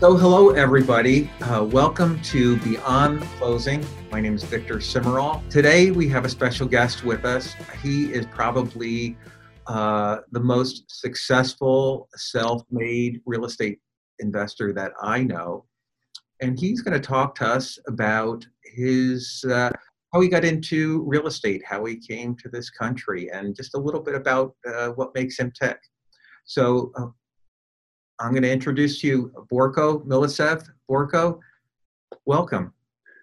So, hello everybody. Uh, welcome to Beyond Closing. My name is Victor Simmerall. Today we have a special guest with us. He is probably uh, the most successful self-made real estate investor that I know, and he's going to talk to us about his uh, how he got into real estate, how he came to this country, and just a little bit about uh, what makes him tick. So, uh, I'm going to introduce you Borko Milosev. Borko, welcome.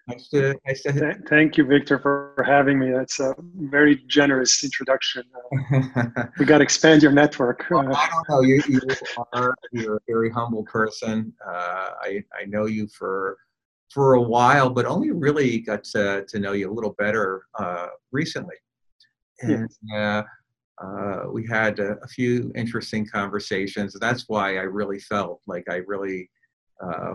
Nice to, nice to Thank you, Victor, for having me. That's a very generous introduction. Uh, we got to expand your network. Well, I don't know. You, you are you're a very humble person. Uh, I, I know you for for a while, but only really got to, to know you a little better uh, recently. And yeah. Uh, we had a, a, few interesting conversations. That's why I really felt like I really uh,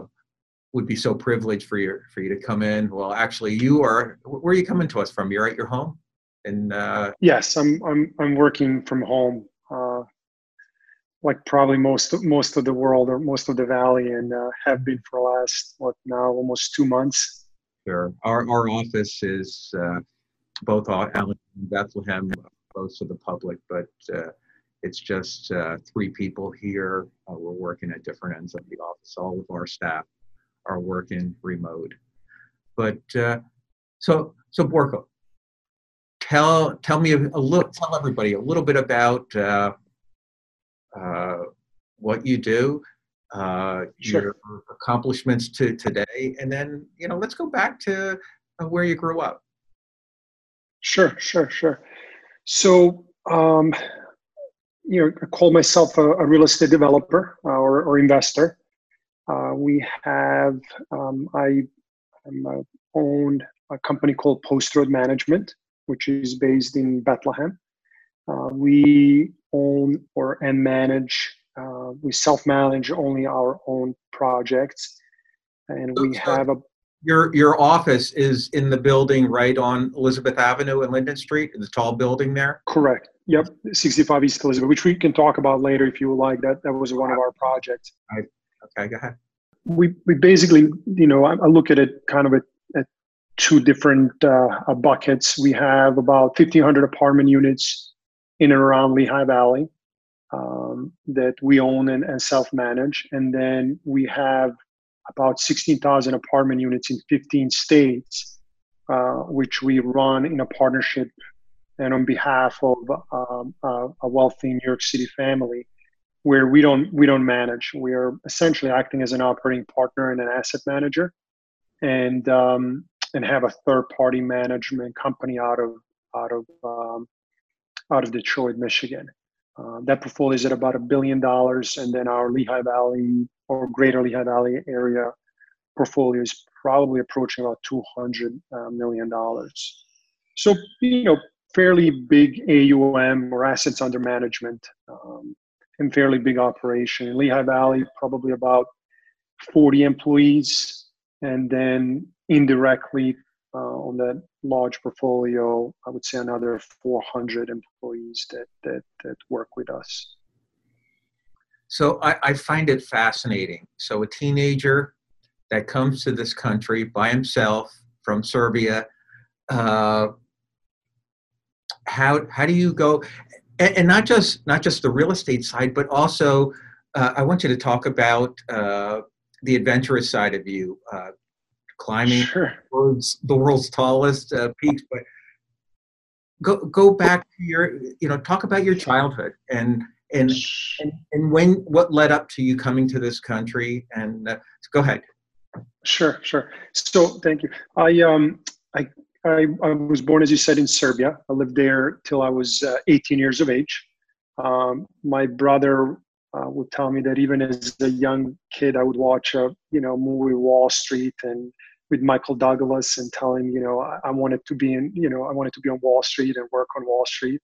would be so privileged for you for you to come in. Well, actually, you are. Where are you coming to us from? You're at your home. And uh, yes, I'm I'm I'm working from home, uh, like probably most most of the world or most of the valley, and uh, have been for the last what now almost two months. Sure. Our our office is uh, both Allen and Bethlehem closed to the public, but uh, it's just uh, three people here. Uh, we're working at different ends of the office. All of our staff are working remote. But uh, so, so Borko, tell tell me a, a, little, tell everybody a little bit about uh, uh, what you do. Uh, sure. your accomplishments to today, and then you know, let's go back to where you grew up. Sure, sure, sure. So, um, you know, I call myself a, a real estate developer uh, or, or, investor. Uh, we have, um, I am, uh, owned a company called Post Road Management, which is based in Bethlehem. Uh, we own or and manage, uh, we self-manage only our own projects, and we have a your your office is in the building right on Elizabeth Avenue and Linden Street, the tall building there. Correct. Yep, 65 East Elizabeth, which we can talk about later if you would like. That that was one of our projects. I, okay, go ahead. We we basically, you know, I, I look at it kind of at, at two different uh, buckets. We have about 1,500 apartment units in and around Lehigh Valley um, that we own and, and self-manage, and then we have about 16,000 apartment units in 15 states, uh, which we run in a partnership and on behalf of um, uh, a wealthy New York City family, where we don't we don't manage. We are essentially acting as an operating partner and an asset manager, and um, and have a third party management company out of out of um, out of Detroit, Michigan. Uh, that portfolio is at about a billion dollars, and then our Lehigh Valley or Greater Lehigh Valley area portfolio is probably approaching about two hundred uh, dollars. So you know, fairly big AUM or assets under management, um, and fairly big operation. In Lehigh Valley, probably about forty employees, and then indirectly uh, on that large portfolio, I would say another 400 employees that, that, that work with us. So I, I find it fascinating. So a teenager that comes to this country by himself from Serbia, uh, how how do you go? And, and, not just not just the real estate side, but also uh, I want you to talk about uh, the adventurous side of you, uh, climbing sure. the, world's, the world's tallest uh, peaks. But go go back to your you know talk about your childhood and and and, and when what led up to you coming to this country and uh, go ahead. Sure, sure. So thank you. I um I. I, I was born, as you said, in Serbia. I lived there till I was uh, 18 years of age. Um, my brother uh, would tell me that even as a young kid, I would watch a you know movie Wall Street and with Michael Douglas and tell him, you know, I, I, wanted to be in, you know, I wanted to be on Wall Street and work on Wall Street.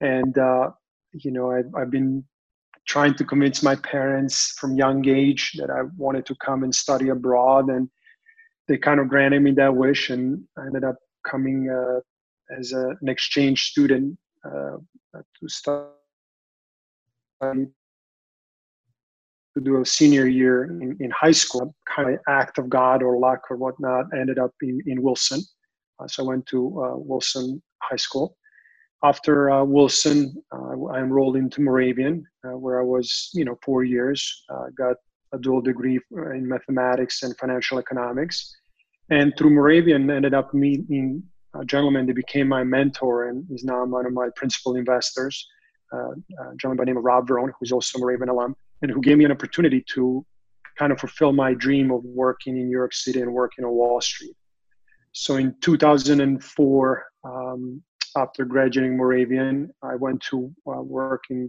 And, uh, you know, I've, I've been trying to convince my parents from young age that I wanted to come and study abroad. And they kind of granted me that wish. And I ended up coming uh, as a, an exchange student uh, to study to do a senior year in, in high school, kind of act of God or luck or whatnot, ended up in, in Wilson. Uh, so I went to uh, Wilson High School. After uh, Wilson, uh, I enrolled into Moravian, uh, where I was, you know, four years. got a dual degree in mathematics and financial economics, and through Moravian, ended up meeting a gentleman that became my mentor and is now one of my principal investors. Uh, a gentleman by the name of Rob Verrone, who's also a Moravian alum, and who gave me an opportunity to kind of fulfill my dream of working in New York City and working on Wall Street. So in 2004, um, after graduating Moravian, I went to uh, work in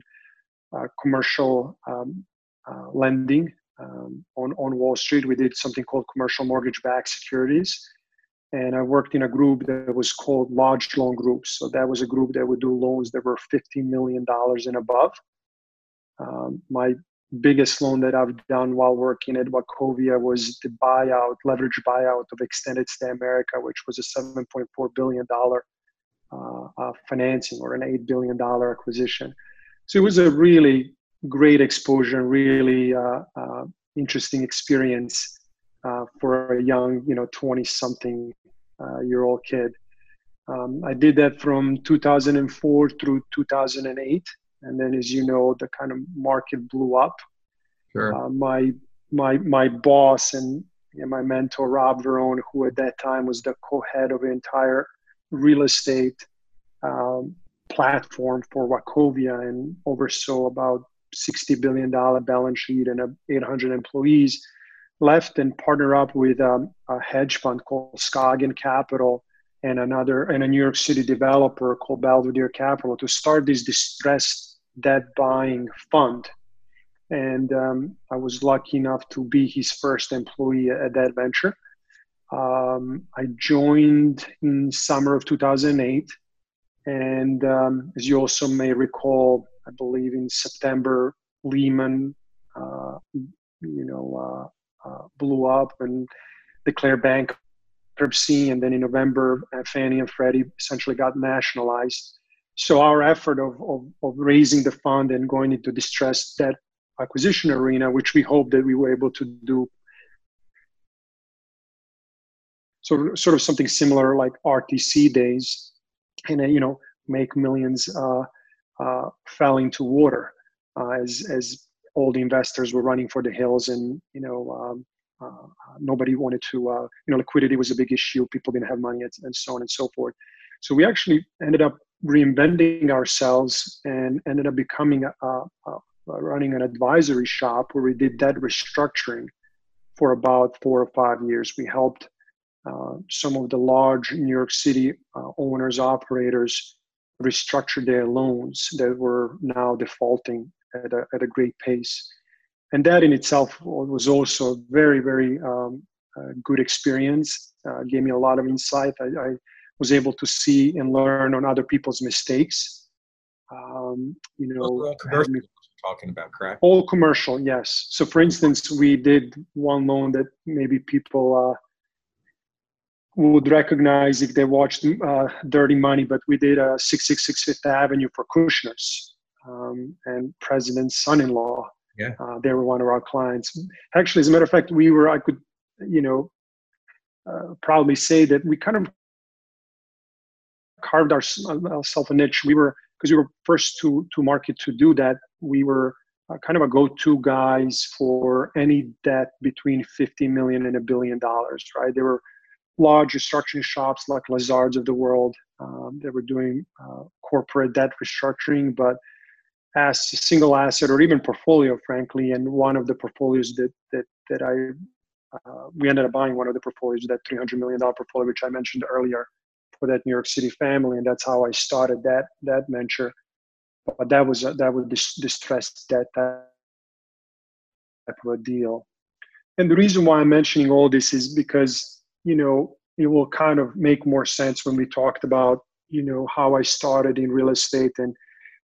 uh, commercial um, uh, lending um, on, on Wall Street. We did something called commercial mortgage backed securities. And I worked in a group that was called Large Loan Groups. So that was a group that would do loans that were $50 million and above. Um, my biggest loan that I've done while working at Wachovia was the buyout, leverage buyout of Extended Stay America, which was a $7.4 billion uh, uh, financing or an $8 billion acquisition. So it was a really great exposure, really uh, uh interesting experience uh, for a young, you know, 20 something uh, year old kid. Um, I did that from 2004 through 2008 and then as you know the kind of market blew up sure. Uh, my my my boss and, and my mentor rob verrone who at that time was the co-head of the entire real estate um, platform for wachovia and oversaw about 60 billion dollar balance sheet and 800 employees left and partnered up with um, a hedge fund called Scoggin Capital and another and a New York City developer called Belvedere Capital to start this distressed debt buying fund. And um, I was lucky enough to be his first employee at that venture. Um, I joined in summer of 2008. And um, as you also may recall, I believe in September, Lehman, uh, you know, uh, uh, blew up and declared bankruptcy. And then in November, Fannie and Freddie essentially got nationalized so our effort of, of, of, raising the fund and going into distressed debt acquisition arena, which we hope that we were able to do sort of, sort of something similar like RTC days, and uh, you know make millions uh, uh, fell into water uh, as as all the investors were running for the hills, and you know um, uh, nobody wanted to uh, you know liquidity was a big issue, people didn't have money, and so on and so forth. So we actually ended up reinventing ourselves and ended up becoming a, a, a, running an advisory shop where we did debt restructuring for about four or five years. We helped uh, some of the large New York City uh, owners, operators restructure their loans that were now defaulting at a, at a great pace. And that in itself was also a very, very um, uh, good experience. Uh, gave me a lot of insight. I, I was able to see and learn on other people's mistakes. Um, you know, commercial talking about, correct? All commercial, yes. So, for instance, we did one loan that maybe people uh, would recognize if they watched uh, Dirty Money, but we did a 666 Fifth Avenue for Kushner's um, and President's son-in-law. Yeah, uh, they were one of our clients. Actually, as a matter of fact, we were. I could, you know, uh, proudly say that we kind of carved ourselves a niche. We were because we were first to to market to do that. We were uh, kind of a go-to guys for any debt between 50 million and a billion dollars. Right? There were large restructuring shops like Lazard's of the world. Um, they were doing uh, corporate debt restructuring, but as a single asset or even portfolio, frankly. And one of the portfolios that that that I uh, we ended up buying one of the portfolios, that 300 million dollar portfolio, which I mentioned earlier for that New York City family, and that's how I started that that venture. But that was that was dis- distressed that type of a deal. And the reason why I'm mentioning all this is because you know it will kind of make more sense when we talked about you know how I started in real estate and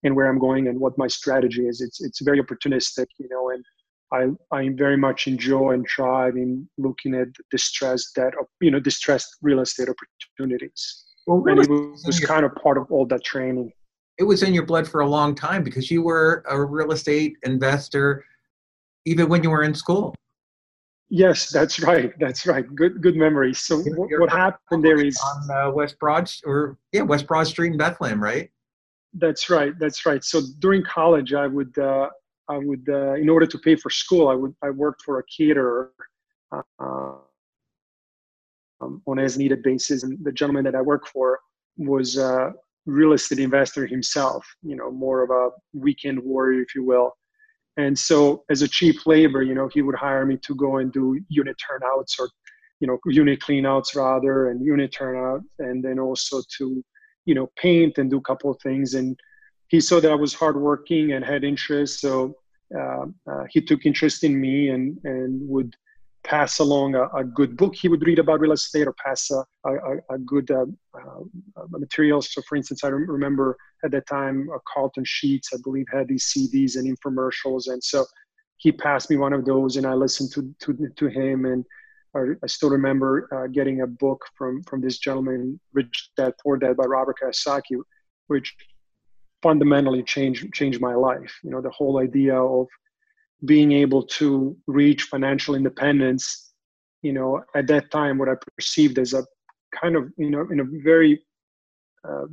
and where I'm going and what my strategy is. It's it's very opportunistic, you know, and I I very much enjoy and thrive in looking at distressed debt, you know, distressed real estate opportunities. Well, and it was kind of part of all that training. It was in your blood for a long time because you were a real estate investor even when you were in school. Yes, that's right. That's right. Good, good memory. So what, what happened there is on uh, West Broad or yeah, West Broad Street in Bethlehem, right? That's right. That's right. So during college, I would, uh, I would, uh, in order to pay for school, I would, I worked for a caterer uh, on as needed basis, and the gentleman that I worked for was a real estate investor himself. You know, more of a weekend warrior, if you will and so as a cheap labor, you know, he would hire me to go and do unit turnouts or, you know, unit cleanouts rather and unit turnout. And then also to, you know, paint and do a couple of things. And he saw that I was hardworking and had interest. So uh, uh, he took interest in me and, and would pass along a, a, good book he would read about real estate or pass a, a, a good uh, uh, material. So, for instance, I remember at that time uh, Carleton Sheets, I believe, had these CDs and infomercials, and so he passed me one of those, and I listened to to, to him, and I still remember uh, getting a book from from this gentleman, Rich Dad Poor Dad by Robert Kiyosaki, which fundamentally changed changed my life. You know, the whole idea of being able to reach financial independence you know at that time what i perceived as a kind of you know in a very uh,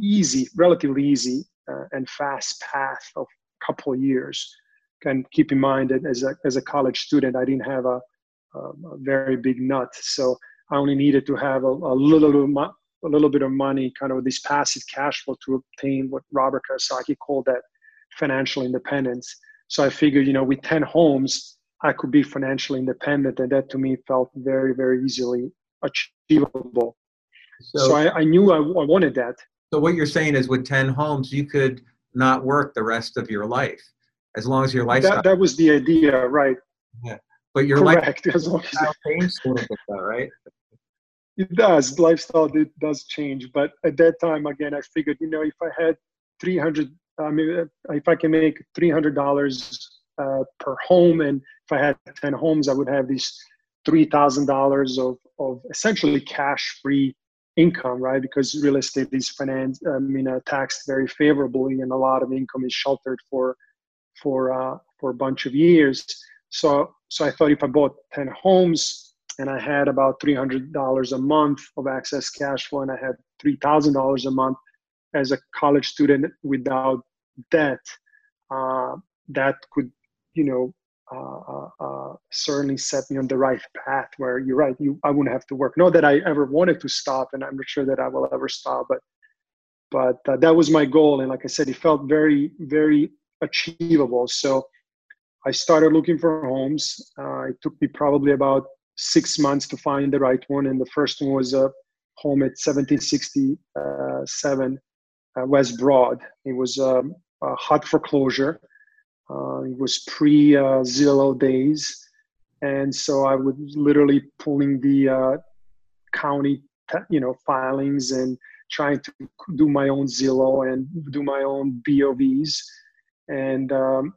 easy relatively easy uh, and fast path of a couple of years and keep in mind that as a, as a college student i didn't have a, a, very big nut so i only needed to have a, a little a little bit of money kind of this passive cash flow to obtain what robert kiyosaki called that financial independence so I figured, you know, with 10 homes, I could be financially independent. And that to me felt very, very easily achievable. So, so I, I, knew I, I wanted that. So what you're saying is with 10 homes, you could not work the rest of your life as long as your lifestyle. That, that was the idea, right? Yeah. But your Correct. lifestyle changed a little bit though, right? It does. Lifestyle it does change. But at that time, again, I figured, you know, if I had 300 I mean, if I can make three hundred dollars uh, per home, and if I had ten homes, I would have these three thousand dollars of of essentially cash free income, right? Because real estate is finance, I mean, uh, taxed very favorably, and a lot of income is sheltered for for uh, for a bunch of years. So so I thought if I bought ten homes and I had about three hundred dollars a month of excess cash flow, and I had three thousand dollars a month as a college student without debt, uh, that could, you know, uh, uh, uh, certainly set me on the right path where you're right. You, I wouldn't have to work. Not that I ever wanted to stop, and I'm not sure that I will ever stop, but but uh, that was my goal. And like I said, it felt very, very achievable. So I started looking for homes. Uh, it took me probably about six months to find the right one, and the first one was a home at 1767 uh, West Broad. It was um, a hot foreclosure. Uh, it was pre uh, Zillow days, and so I was literally pulling the county, you know, filings and trying to do my own Zillow and do my own BOVs. And um,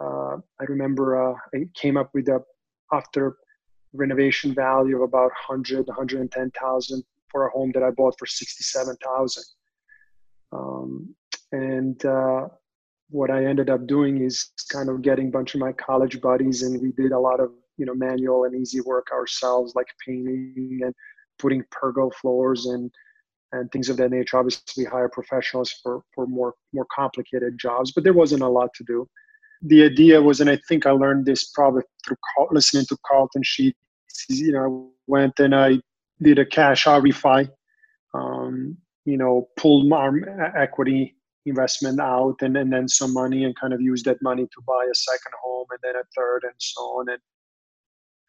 uh, I remember uh, I came up with a after renovation value of about 100, 110,000 for a home that I bought for 67,000. Um, and uh, what I ended up doing is kind of getting a bunch of my college buddies, and we did a lot of you know manual and easy work ourselves, like painting and putting pergo floors and and things of that nature. Obviously, hire professionals for for more more complicated jobs, but there wasn't a lot to do. The idea was, and I think I learned this probably through listening to Carleton Sheets. You know, I went and I did a cash out refi. Um, you know, pulled my equity investment out and, and then some money and kind of used that money to buy a second home and then a third and so on and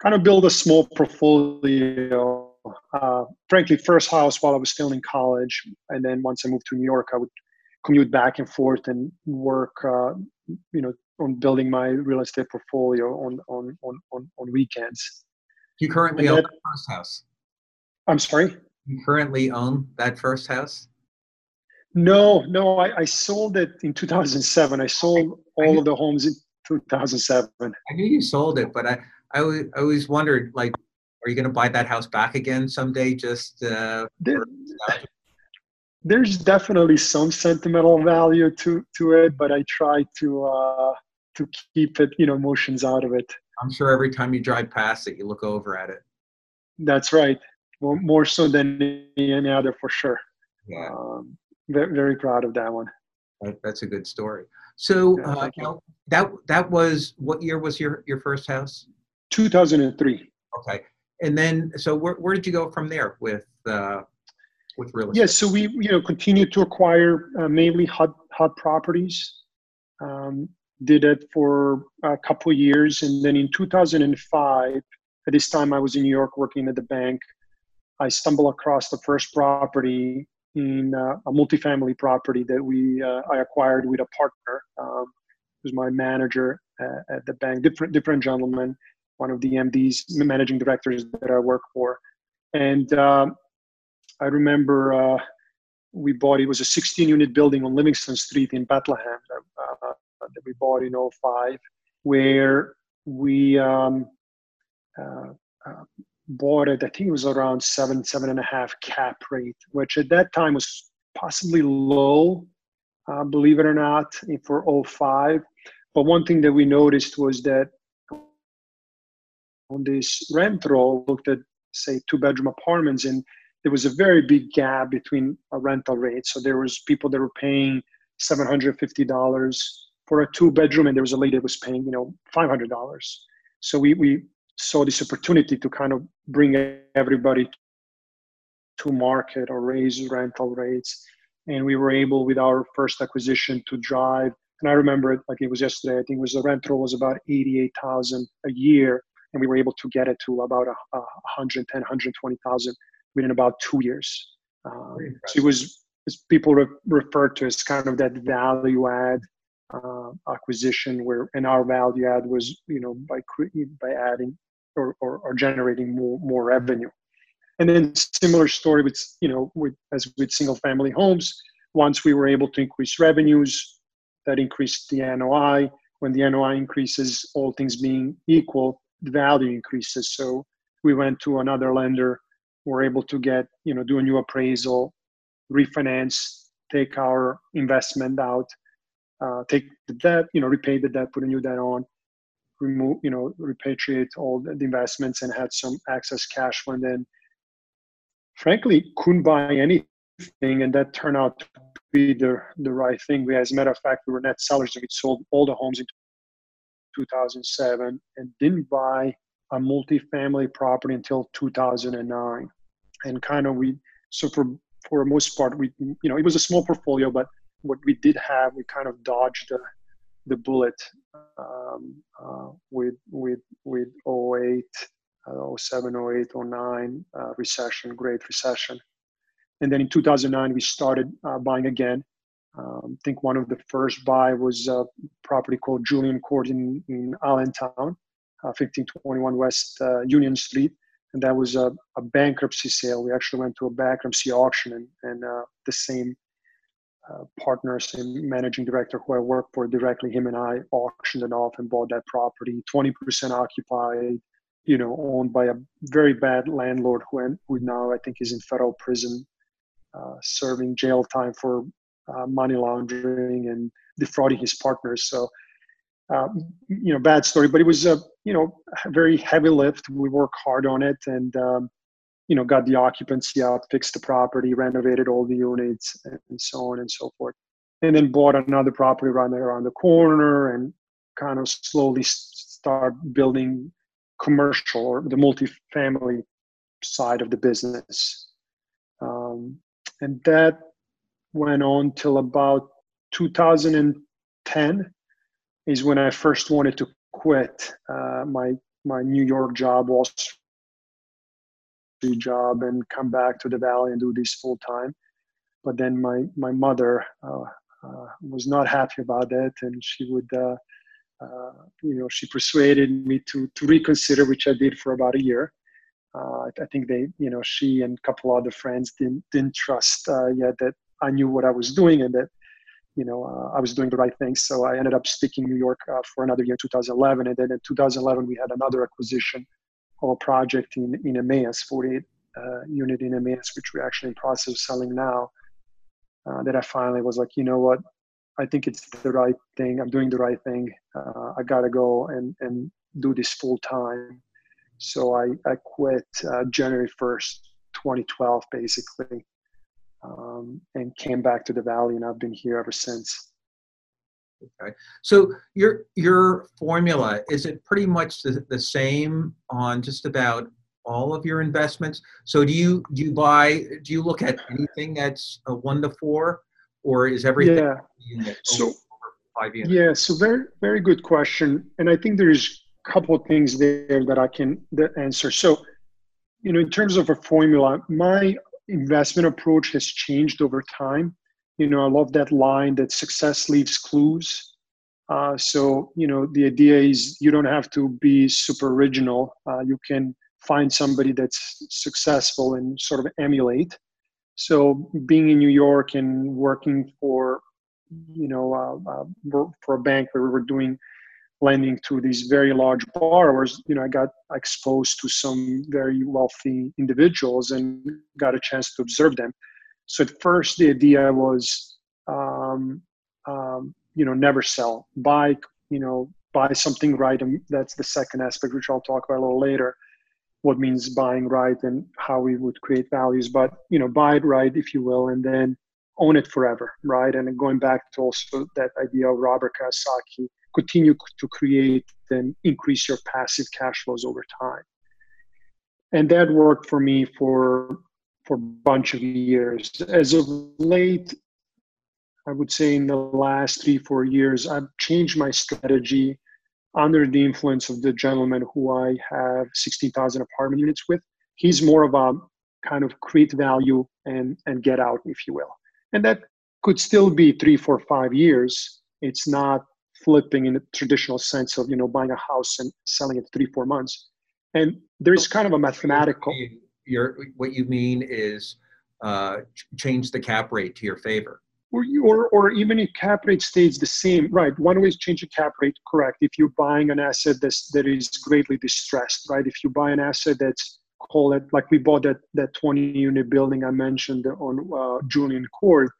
kind of build a small portfolio. Uh, frankly, first house while I was still in college. And then once I moved to New York, I would commute back and forth and work, uh, you know, on building my real estate portfolio on, on, on, on, on weekends. You currently own that first house? I'm sorry? you currently own that first house? No, no. I, I sold it in 2007. I sold all of the homes in 2007. I knew you sold it, but I, I, always, always wondered, like, are you going to buy that house back again someday? Just uh, there, there's definitely some sentimental value to to it, but I try to uh, to keep it, you know, emotions out of it. I'm sure every time you drive past it, you look over at it. That's right. More, more so than any other, for sure. Yeah. Um, very, very proud of that one. That's a good story. So Yeah, uh, now, that that was what year was your your first house? 2003. Okay, and then so where where did you go from there with uh, with real estate? Yes, so we you know continued to acquire uh, mainly HUD HUD properties. Um, did it for a couple years, and then in 2005, at this time I was in New York working at the bank. I stumbled across the first property in uh, a multifamily property that we uh, I acquired with a partner. Um, who's my manager uh, at the bank, different different gentleman, one of the MDs, managing directors that I work for, and. Um, I remember uh, we bought it was a 16 unit building on Livingston Street in Bethlehem uh, that we bought in 05, where we um, uh, uh, bought it. I think it was around seven, seven and a half cap rate, which at that time was possibly low, uh, believe it or not, for 05. But one thing that we noticed was that on this rent roll, looked at say two bedroom apartments and there was a very big gap between a rental rate. So there was people that were paying seven hundred fifty dollars for a two bedroom, and there was a lady that was paying you know five hundred dollars. So we we saw this opportunity to kind of bring everybody to market or raise rental rates, and we were able with our first acquisition to drive. And I remember it like it was yesterday. I think it was the rental was about eighty eight thousand a year, and we were able to get it to about a, a 110 120,000 within about two years. Um, so it was as people re- refer to as kind of that value add uh, acquisition, where and our value add was you know by by adding or, or, or generating more more revenue. And then similar story with you know with as with single family homes. Once we were able to increase revenues, that increased the NOI. When the NOI increases, all things being equal, the value increases. So we went to another lender we're able to get you know do a new appraisal refinance take our investment out uh, take the debt you know repay the debt put a new debt on remove you know repatriate all the investments and had some excess cash when then frankly couldn't buy anything and that turned out to be the, the right thing. We as a matter of fact we were net sellers we sold all the homes in 2007 and didn't buy a multifamily property until 2009 and kind of we so for for the most part we you know it was a small portfolio but what we did have we kind of dodged the the bullet um, uh, with with with 08 uh, 07 08 09 uh, recession great recession. And then in 2009 we started uh, buying again. Um, I think one of the first buy was a property called Julian Court in, in Allentown, 1521 uh, West uh, Union Street, and that was a, a, bankruptcy sale. We actually went to a bankruptcy auction, and, and the same uh, partner, same managing director who I work for, directly him and I auctioned it off and bought that property, 20% occupied, you know, owned by a very bad landlord who, who now I think is in federal prison, uh, serving jail time for uh, money laundering and defrauding his partners. So um, you know, bad story, but it was a, you know, very heavy lift. We worked hard on it and, um, you know, got the occupancy up, fixed the property, renovated all the units and so on and so forth. And then bought another property right there around the corner and kind of slowly start building commercial or the multifamily side of the business. Um, and that went on till about 2010 is when I first wanted to quit uh, my my New York job, Wall job, and come back to the Valley and do this full time. But then my my mother uh, uh, was not happy about that, and she would. Uh, uh, you know, she persuaded me to to reconsider, which I did for about a year. Uh, I think they, you know, she and a couple other friends didn't didn't trust yet that I knew what I was doing and that you know, uh, I was doing the right things. So I ended up sticking New York uh, for another year, 2011. And then in 2011, we had another acquisition a project in, in Emmaus, 48 uh, unit in Emmaus, which we're actually in process of selling now. Uh, that I finally was like, you know what, I think it's the right thing. I'm doing the right thing. Uh, I gotta go and and do this full time. So I I quit uh, January 1st, 2012, basically, um, and came back to the valley, and I've been here ever since. Okay. So your your formula is it pretty much the, the same on just about all of your investments? So do you do you buy do you look at anything that's a one to four, or is everything yeah. so five units? Yeah. So very very good question, and I think there's a couple of things there that I can answer. So you know, in terms of a formula, my investment approach has changed over time. You know, I love that line that success leaves clues. Uh, so, you know, the idea is you don't have to be super original. Uh, you can find somebody that's successful and sort of emulate. So, being in New York and working for, you know, uh, uh for a bank where we were doing lending to these very large borrowers, you know, I got exposed to some very wealthy individuals and got a chance to observe them. So at first, the idea was, um, um, you know, never sell, buy, you know, buy something right, and that's the second aspect, which I'll talk about a little later. What means buying right and how we would create values, but you know, buy it right, if you will, and then own it forever, right? And going back to also that idea of Robert Kiyosaki continue to create and increase your passive cash flows over time. And that worked for me for for a bunch of years. As of late, I would say in the last three, four years, I've changed my strategy under the influence of the gentleman who I have 16,000 apartment units with. He's more of a kind of create value and, and get out, if you will. And that could still be three, four, five years. It's not flipping in the traditional sense of you know buying a house and selling it three four months and there's kind of a mathematical What you mean is uh, change the cap rate to your favor. Or, or, or even if cap rate stays the same right one way is change the cap rate correct if you're buying an asset that's that is greatly distressed right if you buy an asset that's call it like we bought that that 20 unit building i mentioned on uh, julian court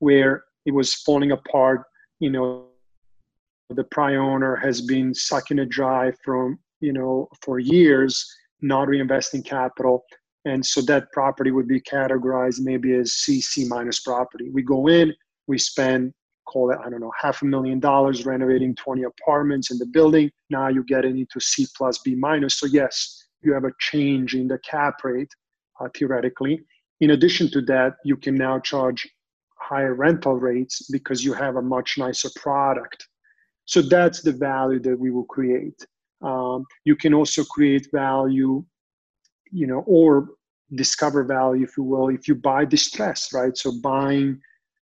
where it was falling apart you know the prior owner has been sucking it dry from you know for years not reinvesting capital and so that property would be categorized maybe as c c minus property. We go in we spend call it i don't know half a million dollars renovating 20 apartments in the building. Now you get into c plus b minus. So yes you have a change in the cap rate uh, theoretically. In addition to that you can now charge higher rental rates because you have a much nicer product. So that's the value that we will create. Um, you can also create value, you know, or discover value, if you will, if you buy distress, right? So buying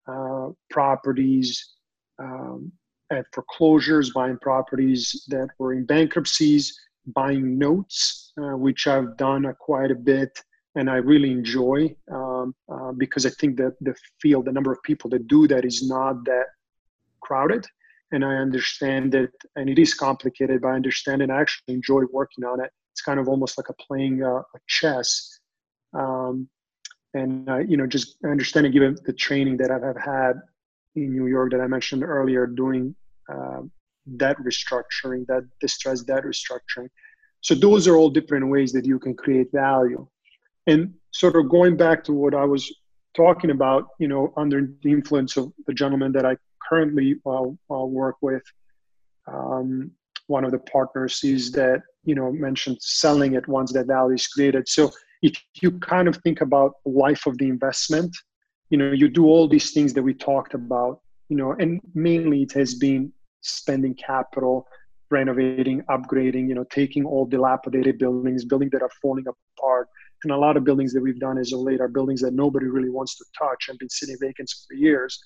uh, properties um, at foreclosures, buying properties that were in bankruptcies, buying notes, uh, which I've done quite a bit and I really enjoy um, uh, because I think that the field, the number of people that do that is not that crowded and I understand it, and it is complicated, but I understand and I actually enjoy working on it. It's kind of almost like a playing uh, a chess, um, and uh, you know, just understanding given the training that I've had in New York that I mentioned earlier, doing uh, debt restructuring, that distressed debt restructuring. So those are all different ways that you can create value, and sort of going back to what I was talking about, you know, under the influence of the gentleman that I currently uh, uh, work with, um, one of the partners is that you know mentioned selling it once that value is created. So if you kind of think about life of the investment, you know, you do all these things that we talked about, you know, and mainly it has been spending capital renovating, upgrading, you know, taking all dilapidated buildings, buildings that are falling apart. And a lot of buildings that we've done as of late are buildings that nobody really wants to touch and been sitting vacant for years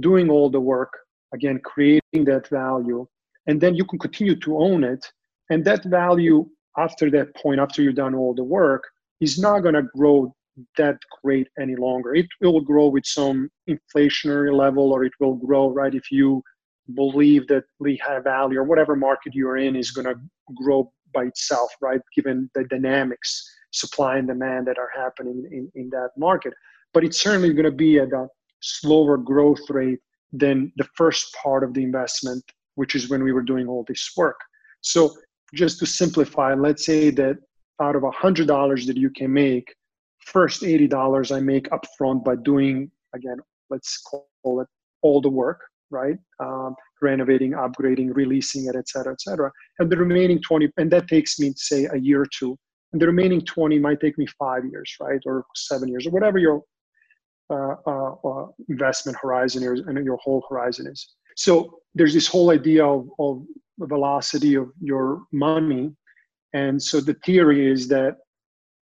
doing all the work, again, creating that value, and then you can continue to own it. And that value, after that point, after you've done all the work, is not going to grow that great any longer. It will grow with some inflationary level, or it will grow, right? If you believe that Lehigh Valley or whatever market you're in is going to grow by itself, right? Given the dynamics, supply and demand that are happening in, in that market. But it's certainly going to be at a slower growth rate than the first part of the investment, which is when we were doing all this work. So just to simplify, let's say that out of a hundred dollars that you can make, first eighty dollars I make upfront by doing again, let's call it all the work, right? Um, renovating, upgrading, releasing it, et cetera, et cetera. And the remaining 20, and that takes me, say, a year or two. And the remaining 20 might take me five years, right? Or seven years, or whatever your uh, uh, uh, investment horizon is and your whole horizon is. So there's this whole idea of, of the velocity of your money. And so the theory is that,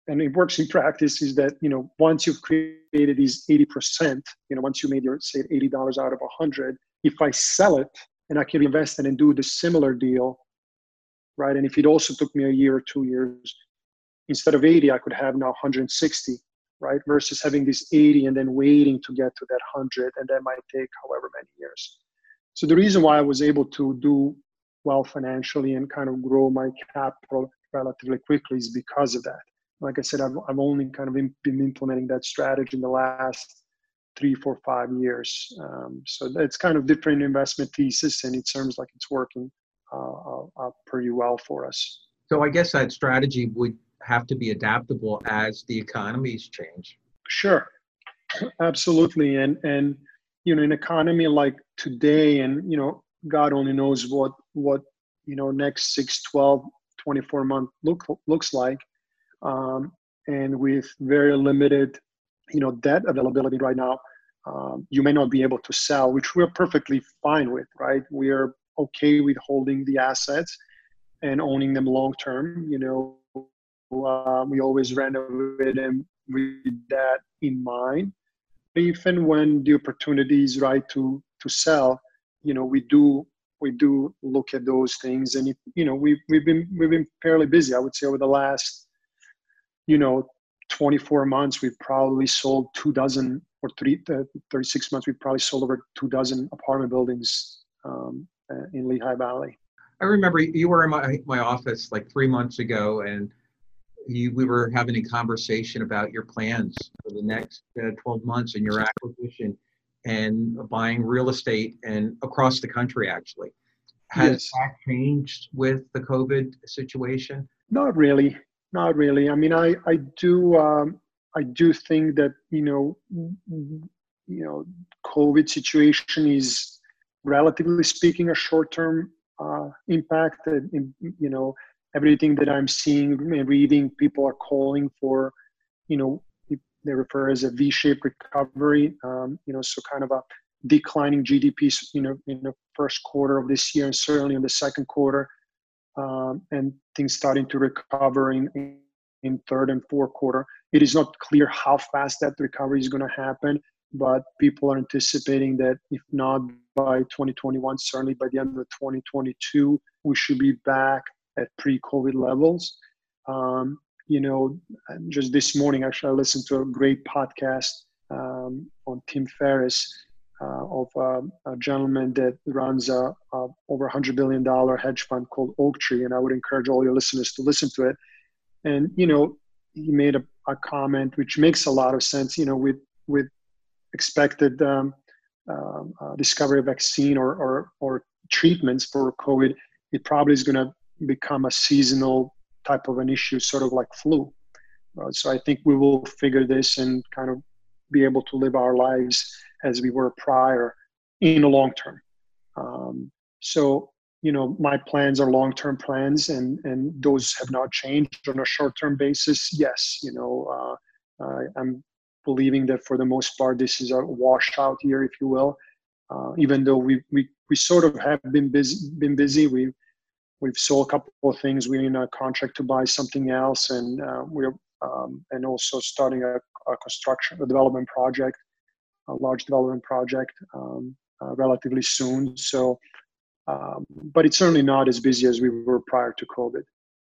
and it works in practice, is that, you know, once you've created these 80%, you know, once you made your, say, $80 out of 100, if I sell it and I can invest it and do the similar deal, right? And if it also took me a year or two years, instead of 80, I could have now 160, right? Versus having this 80 and then waiting to get to that 100, and that might take however many years. So the reason why I was able to do well financially and kind of grow my capital relatively quickly is because of that. Like I said, I've, I've only kind of been implementing that strategy in the last three, four, five years. Um, so it's kind of different investment thesis, and it seems like it's working uh, uh, uh, pretty well for us. So I guess that strategy would have to be adaptable as the economies change. Sure, absolutely, and and you know, an economy like today, and you know, God only knows what what you know next 6, 12, 24 month look looks like, um, and with very limited you know debt availability right now um, you may not be able to sell which we're perfectly fine with right? We are okay with holding the assets and owning them long term you know uh, we always renovate them with that in mind even when the opportunity is right to to sell you know we do we do look at those things and you know we've, we've been we've been fairly busy i would say over the last you know 24 months, we've probably sold two dozen, or three, uh, 36 months, we've probably sold over two dozen apartment buildings um, uh, in Lehigh Valley. I remember you were in my, my office like three months ago, and you, we were having a conversation about your plans for the next uh, 12 months and your acquisition and buying real estate and across the country actually. Has yes. that changed with the COVID situation? Not really. Not really. I mean, I I do um, I do think that you know you know COVID situation is relatively speaking a short term uh, impact. In, you know everything that I'm seeing and reading, people are calling for you know they refer as a V-shaped recovery. Um, you know, so kind of a declining GDP. You know, in the first quarter of this year and certainly in the second quarter um, and things starting to recover in, in third and fourth quarter. It is not clear how fast that recovery is going to happen, but people are anticipating that if not by 2021, certainly by the end of 2022, we should be back at pre-COVID levels. Um, you know, just this morning, actually, I listened to a great podcast um, on Tim Ferriss uh, of um, a gentleman that runs a, a over $100 billion hedge fund called Oaktree. And I would encourage all your listeners to listen to it. And, you know, he made a, a comment which makes a lot of sense, you know, with, with expected um, uh, uh, discovery of vaccine or, or, or treatments for COVID, it probably is going to become a seasonal type of an issue, sort of like flu. Uh, so I think we will figure this and kind of be able to live our lives as we were prior in the long term. Um, so, you know, my plans are long term plans, and and those have not changed on a short term basis. Yes, you know, uh, uh, I'm believing that for the most part this is a washout year, if you will. Uh, even though we we we sort of have been busy been busy, we we've sold a couple of things. We're in a contract to buy something else, and uh, we're um, and also starting a, a construction a development project a large development project um, uh, relatively soon. So, um, but it's certainly not as busy as we were prior to COVID.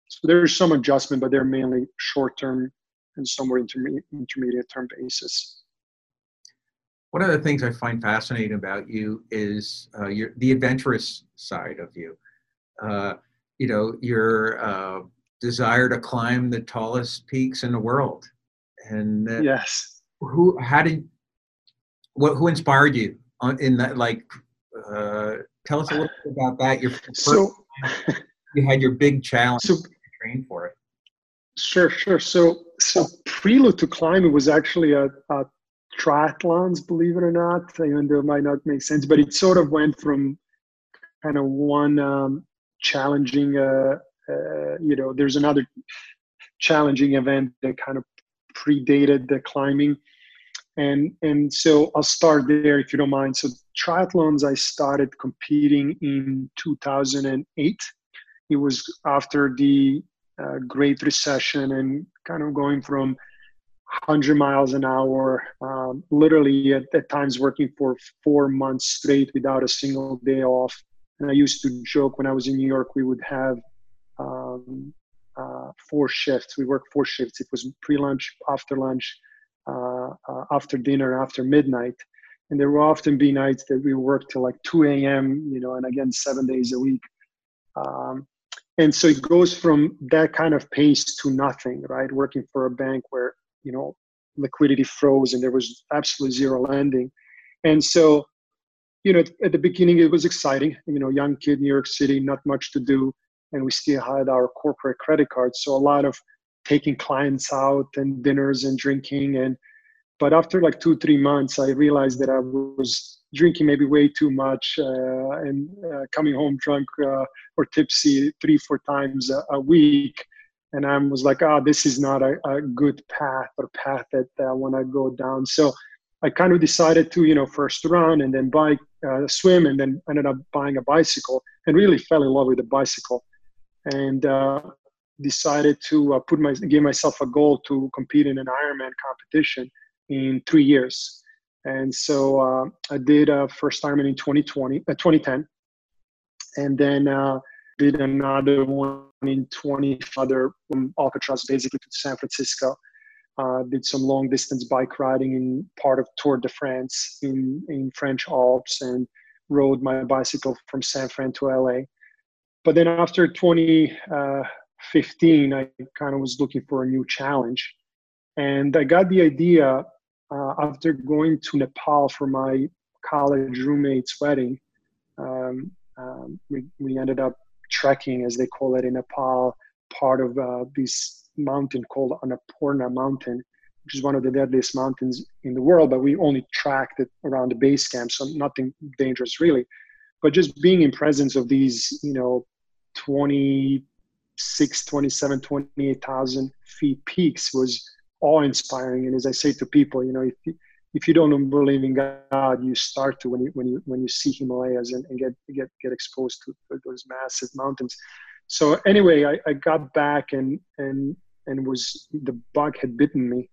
So there's some adjustment, but they're mainly short-term and somewhere intermediate, intermediate-term basis. One of the things I find fascinating about you is uh, your, the adventurous side of you. Uh, you know, your uh, desire to climb the tallest peaks in the world. And yes, who? How did what, who inspired you on in that like uh, tell us a little bit about that. Your so you had your big challenge so, train for it. Sure, sure. So so prelude to climbing was actually a, a triathlons, believe it or not, even though it might not make sense, but it sort of went from kind of one um, challenging, uh, uh, you know, there's another challenging event that kind of predated the climbing. And, and so I'll start there if you don't mind. So triathlons, I started competing in 2008. It was after the uh, Great Recession and kind of going from 100 miles an hour, um, literally at, at, times working for four months straight without a single day off. And I used to joke when I was in New York, we would have um, uh, four shifts. We worked four shifts. It was pre lunch, after lunch, uh, uh, after dinner, after midnight. And there will often be nights that we worked till like 2 a.m., you know, and again, seven days a week. Um, and so it goes from that kind of pace to nothing, right? Working for a bank where you know liquidity froze and there was absolutely zero lending and so you know at the beginning it was exciting you know young kid new york city not much to do and we still had our corporate credit cards so a lot of taking clients out and dinners and drinking and but after like two three months i realized that i was drinking maybe way too much uh, and uh, coming home drunk uh, or tipsy three four times a, a week and I was like, oh, this is not a, a good path or path that I want to go down. So I kind of decided to, you know, first run and then bike, uh, swim, and then ended up buying a bicycle and really fell in love with the bicycle and uh, decided to uh, put my, give myself a goal to compete in an Ironman competition in three years. And so uh, I did a first Ironman in 2020, 2010. Uh, and then uh, did another one in 20 other from Alcatraz basically to San Francisco. Uh, did some long distance bike riding in part of Tour de France in, in French Alps and rode my bicycle from San Fran to LA. But then after 2015, uh, I kind of was looking for a new challenge. And I got the idea uh, after going to Nepal for my college roommate's wedding. Um, um, we, we ended up trekking, as they call it in Nepal, part of uh, this mountain called Annapurna Mountain, which is one of the deadliest mountains in the world. But we only tracked it around the base camp, so nothing dangerous really. But just being in presence of these, you know, 26, 27, 28,000 feet peaks was awe-inspiring. And as I say to people, you know, if you, if you don't believe in God, you start to when you when you when you see Himalayas and, and get get get exposed to those massive mountains. So anyway, I, I got back and and and was the bug had bitten me.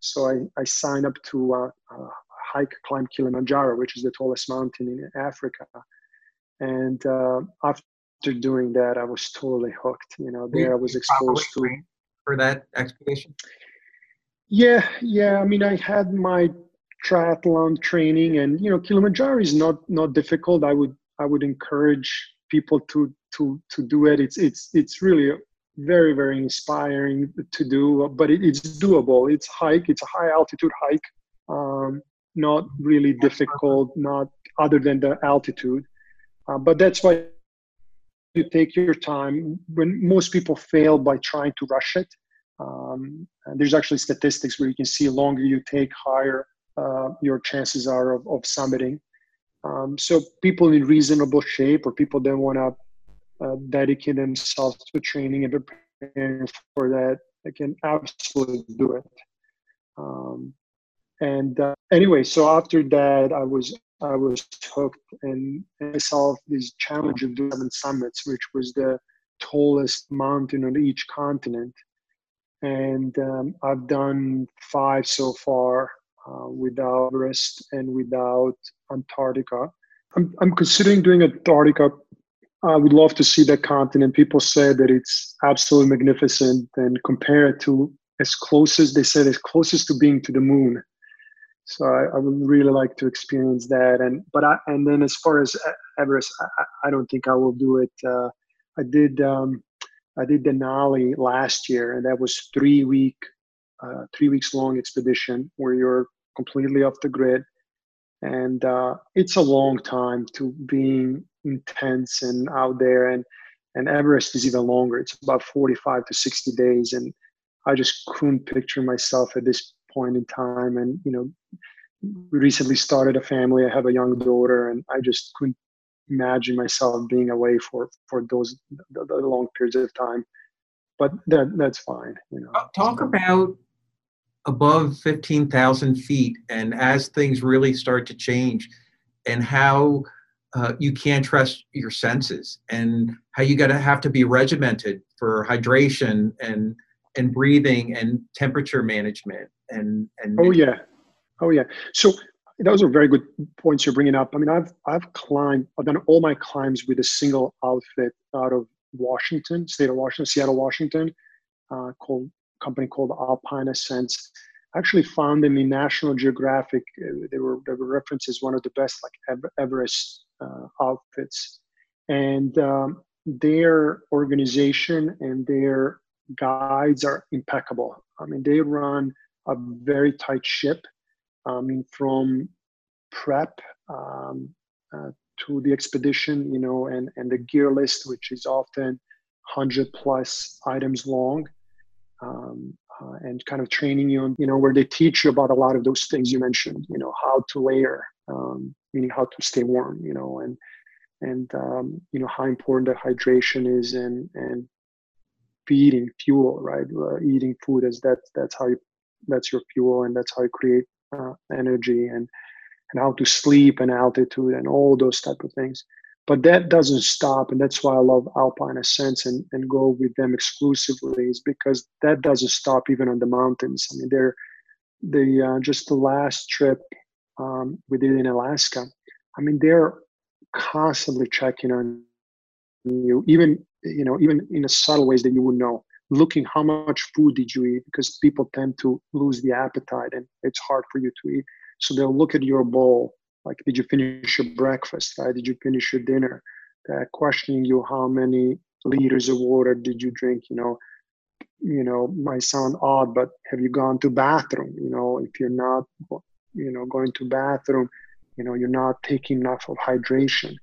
So I, I signed up to uh, uh, hike climb Kilimanjaro, which is the tallest mountain in Africa. And uh, after doing that, I was totally hooked. You know, there I was exposed to for that expedition. Yeah, yeah. I mean, I had my triathlon training, and you know, Kilimanjaro is not not difficult. I would I would encourage people to to to do it. It's it's it's really very very inspiring to do, but it, it's doable. It's hike. It's a high altitude hike. Um, not really difficult. Not other than the altitude, uh, but that's why you take your time. When most people fail by trying to rush it, um, there's actually statistics where you can see longer you take, higher uh, your chances are of, of summiting. Um, so people in reasonable shape or people that want to uh, dedicate themselves to training and preparing for that, they can absolutely do it. Um, and uh, anyway, so after that, I was I was hooked, and I saw this challenge of doing seven summits, which was the tallest mountain on each continent and um, I've done five so far uh, without Everest and without Antarctica. I'm, I'm considering doing Antarctica. I would love to see that continent. People say that it's absolutely magnificent and compare it to as close as they said, as closest to being to the moon. So I, I would really like to experience that. And but I, and then as far as Everest, I, I don't think I will do it. Uh, I did um, I did Denali last year, and that was three week, uh, three weeks long expedition where you're completely off the grid. and uh, it's a long time to being intense and out there and and everest is even longer. It's about 45 to 60 days and i just couldn't picture myself at this point in time. And you know recently started a family. I have a young daughter and i just couldn't imagine myself being away for for those the, the long periods of time. But that that's fine you know. Talk about above 15,000 feet and as things really start to change and how uh, you can't trust your senses and how you got to have to be regimented for hydration and and breathing and temperature management and and oh yeah. Oh yeah. So those are very good points you're bringing up. I mean i've i've climbed i've done all my climbs with a single outfit out of washington state of washington seattle washington uh, called company called Alpine Ascents. Actually found them in National Geographic. Uh, they were they were referenced as one of the best like Everest uh, outfits, and um, their organization and their guides are impeccable. I mean, they run a very tight ship. I mean, from prep um, uh, to the expedition, you know, and and the gear list, which is often hundred plus items long um, uh, and kind of training you, you know, where they teach you about a lot of those things you mentioned, you know, how to layer, um, meaning how to stay warm, you know, and and um, you know how important that hydration is, and and feeding fuel, right? Uh, eating food is that that's how you that's your fuel, and that's how you create uh, energy, and and how to sleep and altitude and all those type of things but that doesn't stop and that's why i love alpine ascents and, and go with them exclusively is because that doesn't stop even on the mountains. I mean they're the uh, just the last trip um, we did in alaska i mean they're constantly checking on you even you know even in a subtle ways that you would know looking how much food did you eat because people tend to lose the appetite and it's hard for you to eat. So they'll look at your bowl like did you finish your breakfast? Right did you finish your dinner? Uh, questioning you how many liters of water did you drink you know you know might sound odd but have you gone to bathroom? You know if you're not you know going to bathroom you know you're not taking enough of hydration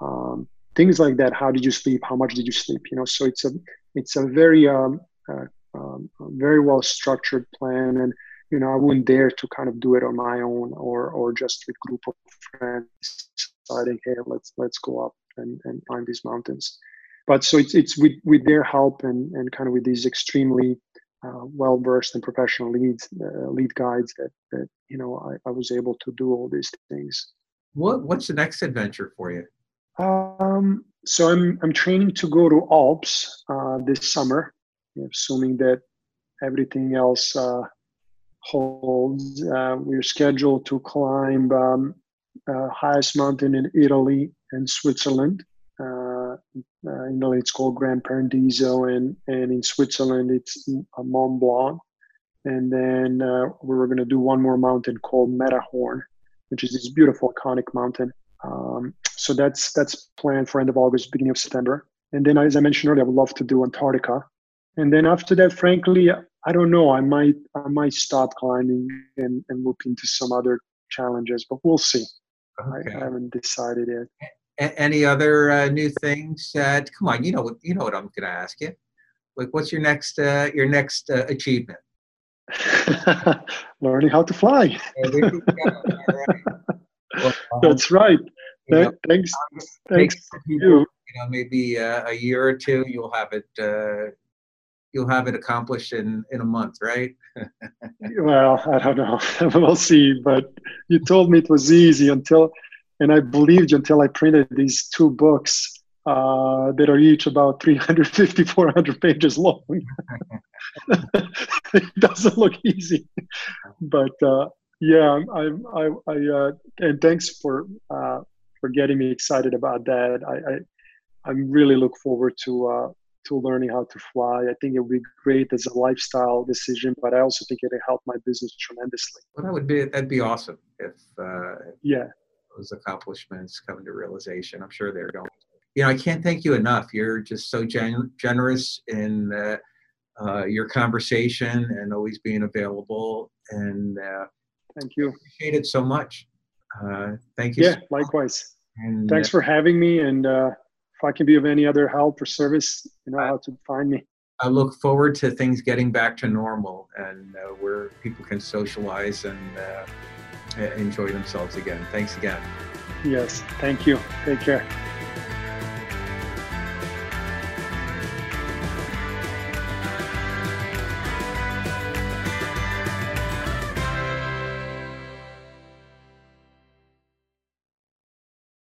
um, things like that. How did you sleep? How much did you sleep? You know so it's a it's a very um, uh, um, very well structured plan and you know, I wouldn't dare to kind of do it on my own or or just with group of friends deciding, hey, let's let's go up and, and climb these mountains. But so it's it's with with their help and and kind of with these extremely uh, well versed and professional leads uh, lead guides that that you know I, I was able to do all these things. What what's the next adventure for you? Um, so I'm I'm training to go to Alps uh, this summer, assuming that everything else uh, holds. Uh, we're scheduled to climb um, uh, highest mountain in Italy and Switzerland. Uh, uh in Italy, it's called Gran Paradiso, and, and in Switzerland, it's Mont Blanc. And then uh, we were going to do one more mountain called Matterhorn, which is this beautiful, iconic mountain. Um, so that's that's planned for end of August, beginning of September. And then, as I mentioned earlier, I would love to do Antarctica. And then after that, frankly, I don't know. I might I might stop climbing and, and look into some other challenges, but we'll see. Okay. I, I, haven't decided yet. A- any other uh, new things? Uh, come on, you know what you know what I'm going to ask you. Like, what's your next uh, your next uh, achievement? Learning how to fly. well, um, That's right. Th- thanks. Thanks. You. you know, maybe uh, a year or two, you'll have it uh, you'll have it accomplished in in a month, right? well, I don't know. we'll see. But you told me it was easy until, and I believed you until I printed these two books uh, that are each about 350, 400 pages long. it doesn't look easy, but uh, yeah, I, I, I uh, and thanks for uh, for getting me excited about that. I, I I really look forward to uh, to learning how to fly. I think it would be great as a lifestyle decision, but I also think it'd help my business tremendously. Well, that would be that'd be awesome if uh, yeah those accomplishments come to realization. I'm sure they're going. You know, I can't thank you enough. You're just so gen- generous in uh, uh, your conversation and always being available. And thank you. appreciate it so much. Uh, thank you. Yeah, so likewise. And, Thanks uh, for having me. And uh, if I can be of any other help or service, you know how to find me. I look forward to things getting back to normal and uh, where people can socialize and uh, enjoy themselves again. Thanks again. Yes, thank you. Take care.